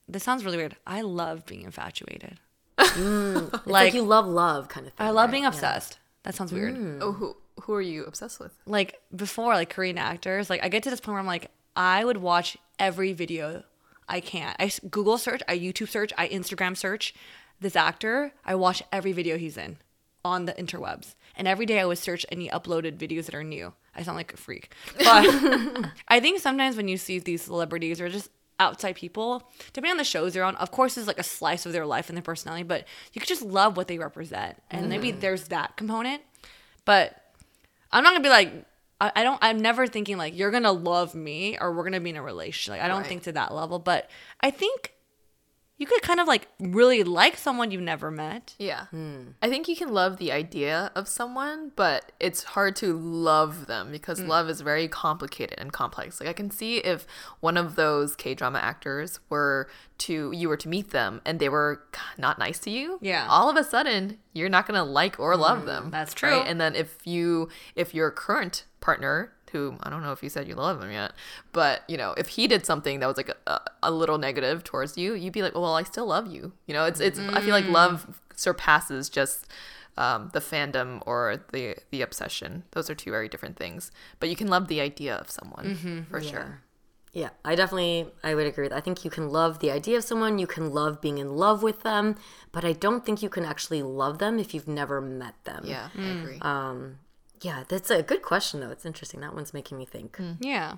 This sounds really weird. I love being infatuated. (laughs) Mm. like, like you love love kind of thing. I love right? being obsessed. That sounds weird. Mm. oh, who who are you obsessed with? Like before, like Korean actors, like I get to this point where I'm like, I would watch every video I can. I Google search, I YouTube search, I Instagram search this actor. I watch every video he's in on the interwebs, and every day I would search any uploaded videos that are new. I sound like a freak, but (laughs) (laughs) I think sometimes when you see these celebrities or just outside people, depending on the shows they're on, of course, it's like a slice of their life and their personality, but you could just love what they represent, and maybe mm. there's that component. But I'm not gonna be like I, I don't I'm never thinking like you're gonna love me or we're gonna be in a relationship. Like I don't think to that level, but I think you could kind of like really like someone you've never met. Yeah. Hmm. I think you can love the idea of someone, but it's hard to love them because mm. love is very complicated and complex. Like I can see if one of those K-drama actors were to you were to meet them and they were not nice to you, Yeah. all of a sudden you're not going to like or love hmm. them. that's right? true. And then if you if your current partner who I don't know if you said you love him yet, but you know, if he did something that was like a, a little negative towards you, you'd be like, well, I still love you. You know, it's it's. I feel like mm. love surpasses just um, the fandom or the the obsession. Those are two very different things. But you can love the idea of someone mm-hmm. for sure. Yeah, I definitely I would agree. I think you can love the idea of someone, you can love being in love with them, but I don't think you can actually love them if you've never met them. Yeah, I mm. agree. Um, Yeah, that's a good question though. It's interesting. That one's making me think. Mm. Yeah.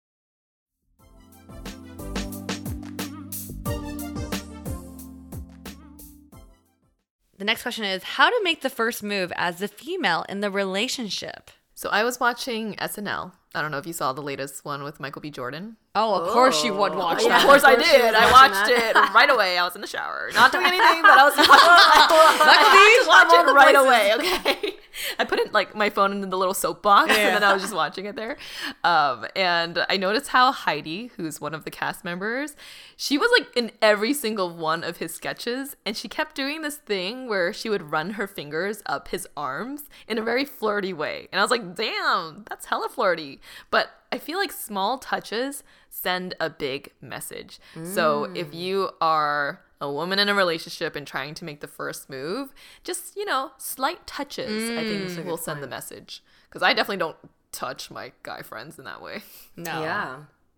The next question is how to make the first move as the female in the relationship. So I was watching SNL. I don't know if you saw the latest one with Michael B. Jordan. Oh, of course you would oh. watch yeah. that. Of course I Of course she did. I watched that. it (laughs) right away. I was in the shower, not doing anything, but I was (laughs) (laughs) I had to watch all it right places. away. Okay, I put it like my phone in the little soapbox, and then I was just watching it there. Um, and I noticed how Heidi, who's one of the cast members, she was like in every single one of his sketches, and she kept doing this thing where she would run her fingers up his arms in a very flirty way, and I was like, damn, that's hella flirty, but. I feel like small touches send a big message. So if you are a woman in a relationship and trying to make the first move, just, you know, slight touches, I think mm, will send the message. Because I definitely don't touch my guy friends in that way. No. Yeah.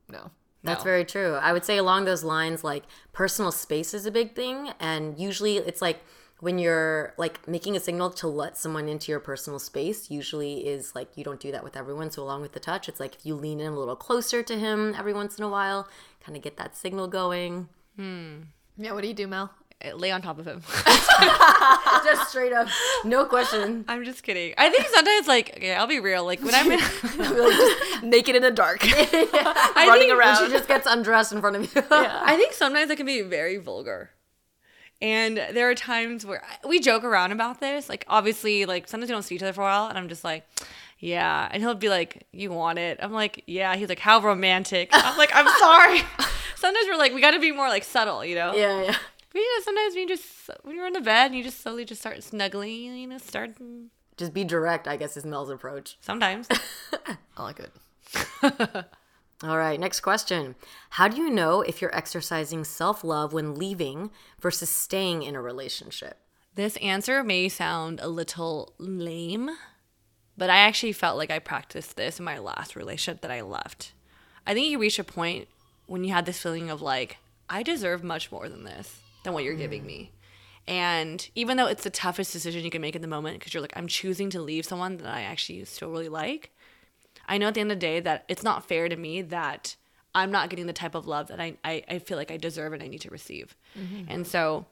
No. That's No. very true. I would say along those lines, like personal space is a big thing. And usually it's like when you're like making a signal to let someone into your personal space usually is like you don't do that with everyone so along with the touch it's like if you lean in a little closer to him every once in a while kind of get that signal going hmm. Yeah, what do you do, Mel? Lay on top of him. (laughs) (laughs) just straight up no question I'm just kidding. I think sometimes, like, okay, I'll be real. Like when I'm in, (laughs) Naked in the dark, I running think- around. she just gets undressed in front of you I think sometimes it can be very vulgar. And there are times where we joke around about this. Like, obviously, like sometimes we don't see each other for a while, and I'm just like, yeah. And he'll be like, you want it? I'm like, yeah. He's like, how romantic. I'm like, I'm sorry. Sometimes we're like, we got to be more like subtle, you know? yeah yeah But you know, sometimes when you just, when you're in the bed and you just slowly just start snuggling, you know, start, just be direct i guess is mel's approach sometimes. (laughs) I like it. (laughs) All right, next question. How do you know if you're exercising self love when leaving versus staying in a relationship? This answer may sound a little lame, but I actually felt like I practiced this in my last relationship that I left. I think you reach a point when you had this feeling of like, I deserve much more than this, than what you're giving me. And even though it's the toughest decision you can make in the moment, because you're like, I'm choosing to leave someone that I actually still really like, I know at the end of the day that it's not fair to me that I'm not getting the type of love that I, I, I feel like I deserve and I need to receive. Mm-hmm. And so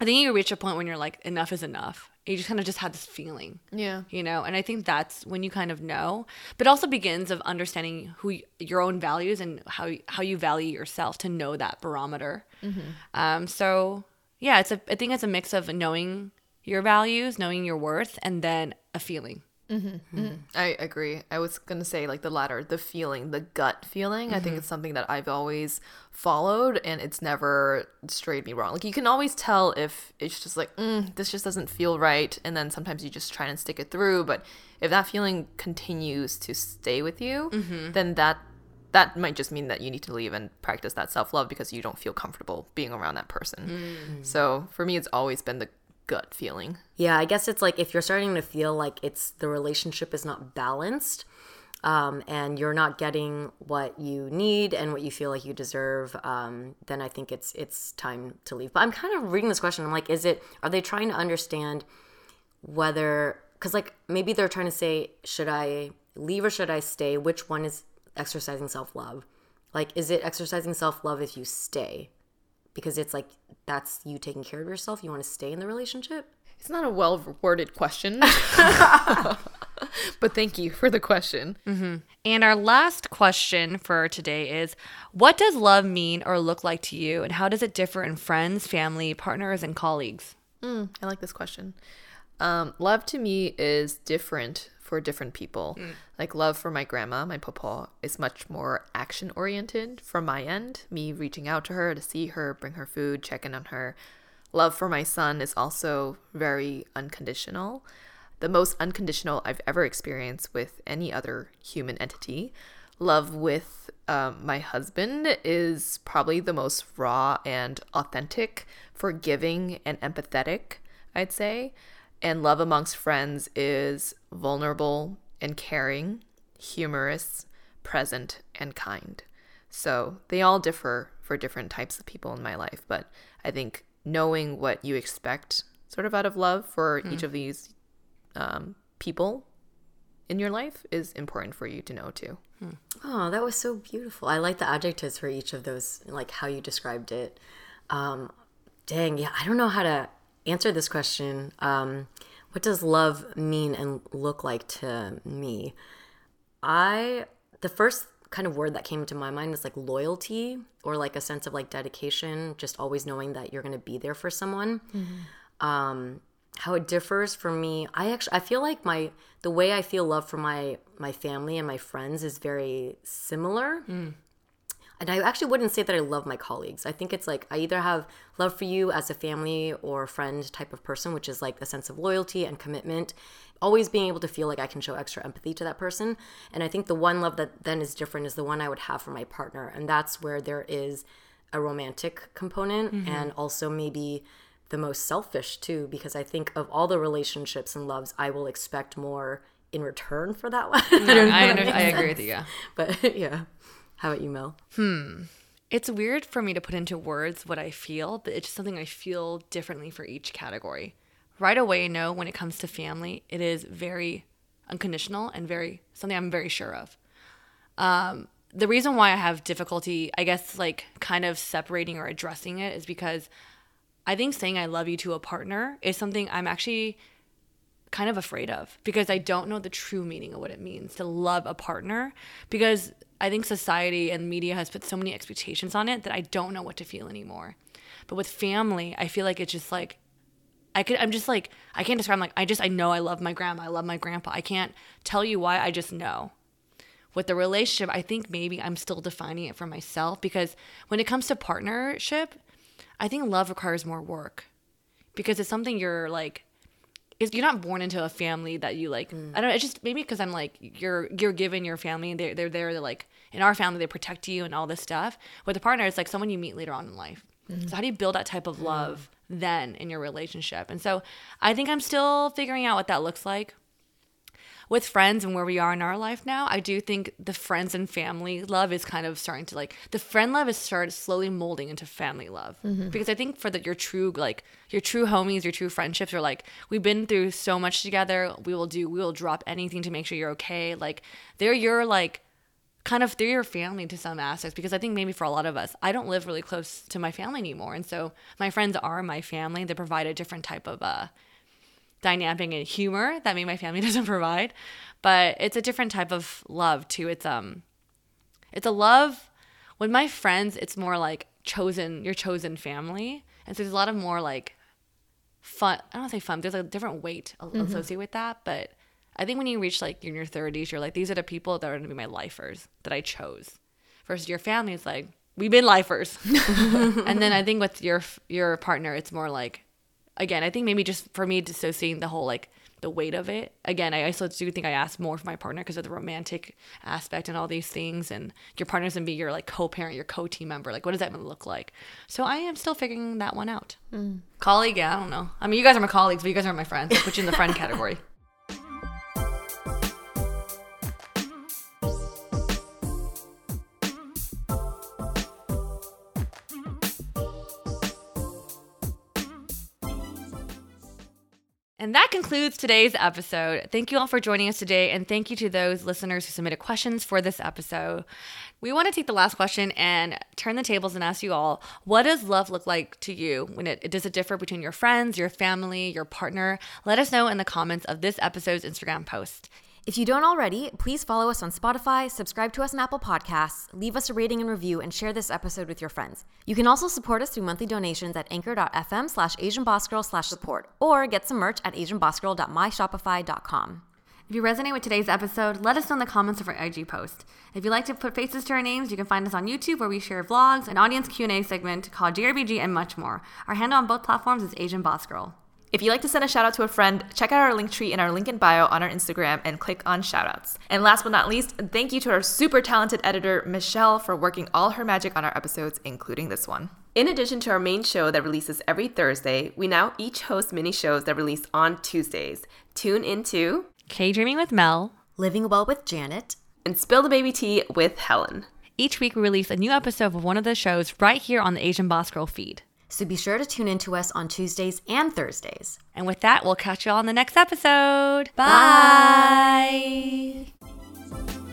I think you reach a point when you're like, enough is enough. You just kind of just had this feeling. Yeah. You know, and I think that's when you kind of know, but also begins of understanding who your own values and how how you value yourself to know that barometer. Um, so yeah, it's a I think it's a mix of knowing your values, knowing your worth, and then a feeling. Mm-hmm, hmm. mm-hmm. I agree. I was gonna say like the latter, the feeling, the gut feeling. I think mm-hmm. it's something that I've always followed, and it's never strayed me wrong. Like you can always tell if it's just like mm, this just doesn't feel right, and then sometimes you just try and stick it through. But if that feeling continues to stay with you, then that that might just mean that you need to leave and practice that self love because you don't feel comfortable being around that person. Mm. So for me, it's always been the gut feeling. Yeah, I guess it's like if you're starting to feel like it's the relationship is not balanced um, and you're not getting what you need and what you feel like you deserve, um, then I think it's it's time to leave. But I'm kind of reading this question. I'm like, is it? Are they trying to understand whether? Because like maybe they're trying to say, should I leave or should I stay? Which one is exercising self love? Like, is it exercising self love if you stay? Because it's like that's you taking care of yourself. You want to stay in the relationship. It's not a well worded question. (laughs) (laughs) but thank you for the question. And our last question for today is What does love mean or look like to you? And how does it differ in friends, family, partners, and colleagues? I like this question. Um, love to me is different for different people. Like love for my grandma, my papa, is much more action oriented from my end. Me reaching out to her to see her, bring her food, check in on her. Love for my son is also very unconditional. The most unconditional I've ever experienced with any other human entity. Love with um, my husband is probably the most raw and authentic, forgiving and empathetic, I'd say. And love amongst friends is vulnerable and caring, humorous, present, and kind. So they all differ for different types of people in my life, but I think knowing what you expect sort of out of love for each of these um, people in your life is important for you to know too. Oh, that was so beautiful. I like the adjectives for each of those, like how you described it. Um, dang, yeah, I don't know how to answer this question. Um, what does love mean and look like to me? I, the first kind of word that came to my mind is like loyalty or like a sense of like dedication, just always knowing that you're going to be there for someone. Um, how it differs for me i actually i feel like my the way i feel love for my my family and my friends is very similar and i actually wouldn't say that i love my colleagues. I think it's like i either have love for you as a family or friend type of person which is like a sense of loyalty and commitment. Always being able to feel like i can show extra empathy to that person. And i think the one love that then is different is the one i would have for my partner. And that's where there is a romantic component mm-hmm. and also maybe the most selfish too because i think of all the relationships and loves i will expect more in return for that one. (laughs) I I, that I agree with you. Yeah. but (laughs) yeah how about you mel Hmm. it's weird for me to put into words what I feel, but it's just something I feel differently for each category. Right away, I know when it comes to family, it is very unconditional and very something I'm very sure of. Um, the reason why I have difficulty, I guess, like kind of separating or addressing it is because I think saying I love you to a partner is something I'm actually kind of afraid of because I don't know the true meaning of what it means to love a partner because I think society and media has put so many expectations on it that I don't know what to feel anymore. But with family, I feel like it's just like I could I'm just like I can't describe I'm like I just I know I love my grandma, I love my grandpa. I can't tell you why, I just know. With the relationship, I think maybe I'm still defining it for myself because when it comes to partnership, I think love requires more work. Because it's something you're like is you're not born into a family that you like mm. i don't know it's just maybe because i'm like you're you're given your family they're, they're there they're like in our family they protect you and all this stuff with a partner it's like someone you meet later on in life mm-hmm. so how do you build that type of love mm. then in your relationship and so i think i'm still figuring out what that looks like with friends and where we are in our life now, I do think the friends and family love is kind of starting to like the friend love is started slowly molding into family love. Mm-hmm. Because I think for the, your true like your true homies, your true friendships are like we've been through so much together. We will do we will drop anything to make sure you're okay. Like they're your like kind of through your family to some aspects because I think maybe for a lot of us, I don't live really close to my family anymore. And so my friends are my family. They provide a different type of uh dynamic and humor that maybe my family (laughs) doesn't provide. But it's a different type of love too. It's um it's a love with my friends, it's more like chosen your chosen family. And so there's a lot of more like fun I don't want to say fun, there's a different weight mm-hmm. associated with that. But I think when you reach like in your thirties, you're like, these are the people that are gonna be my lifers that I chose. Versus your family is like, we've been lifers. (laughs) (laughs) and then I think with your your partner, it's more like again, I think maybe just for me dissociating the whole like the weight of it. Again, I also do think I ask more for my partner because of the romantic aspect and all these things. And your partner's gonna be your like co-parent, your co-team member. Like, what does that even look like? So I am still figuring that one out. Mm. Colleague, yeah, I don't know. I mean, you guys are my colleagues, but you guys aren't my friends. I put you in the friend (laughs) category. And that concludes today's episode. Thank you all for joining us today, and thank you to those listeners who submitted questions for this episode. We want to take the last question and turn the tables and ask you all what does love look like to you? When it does it differ between your friends, your family, your partner? Let us know in the comments of this episode's Instagram post. If you don't already, please follow us on Spotify, subscribe to us on Apple Podcasts, leave us a rating and review, and share this episode with your friends. You can also support us through monthly donations at anchor.fm slash asianbossgirl slash support, or get some merch at asianbossgirl.myshopify.com. If you resonate with today's episode, let us know in the comments of our IG post. If you'd like to put faces to our names, you can find us on YouTube where we share vlogs, an audience Q&A segment called GRBG, and much more. Our handle on both platforms is Asian Boss Girl. If you'd like to send a shout out to a friend, check out our link tree in our link in bio on our Instagram and click on shoutouts. And last but not least, thank you to our super talented editor, Michelle, for working all her magic on our episodes, including this one. In addition to our main show that releases every Thursday, we now each host mini shows that release on Tuesdays. Tune into K Dreaming with Mel, Living Well with Janet, and Spill the Baby Tea with Helen. Each week, we release a new episode of one of the shows right here on the Asian Boss Girl feed. So be sure to tune in to us on Tuesdays and Thursdays. And with that, we'll catch you all in the next episode. Bye. Bye.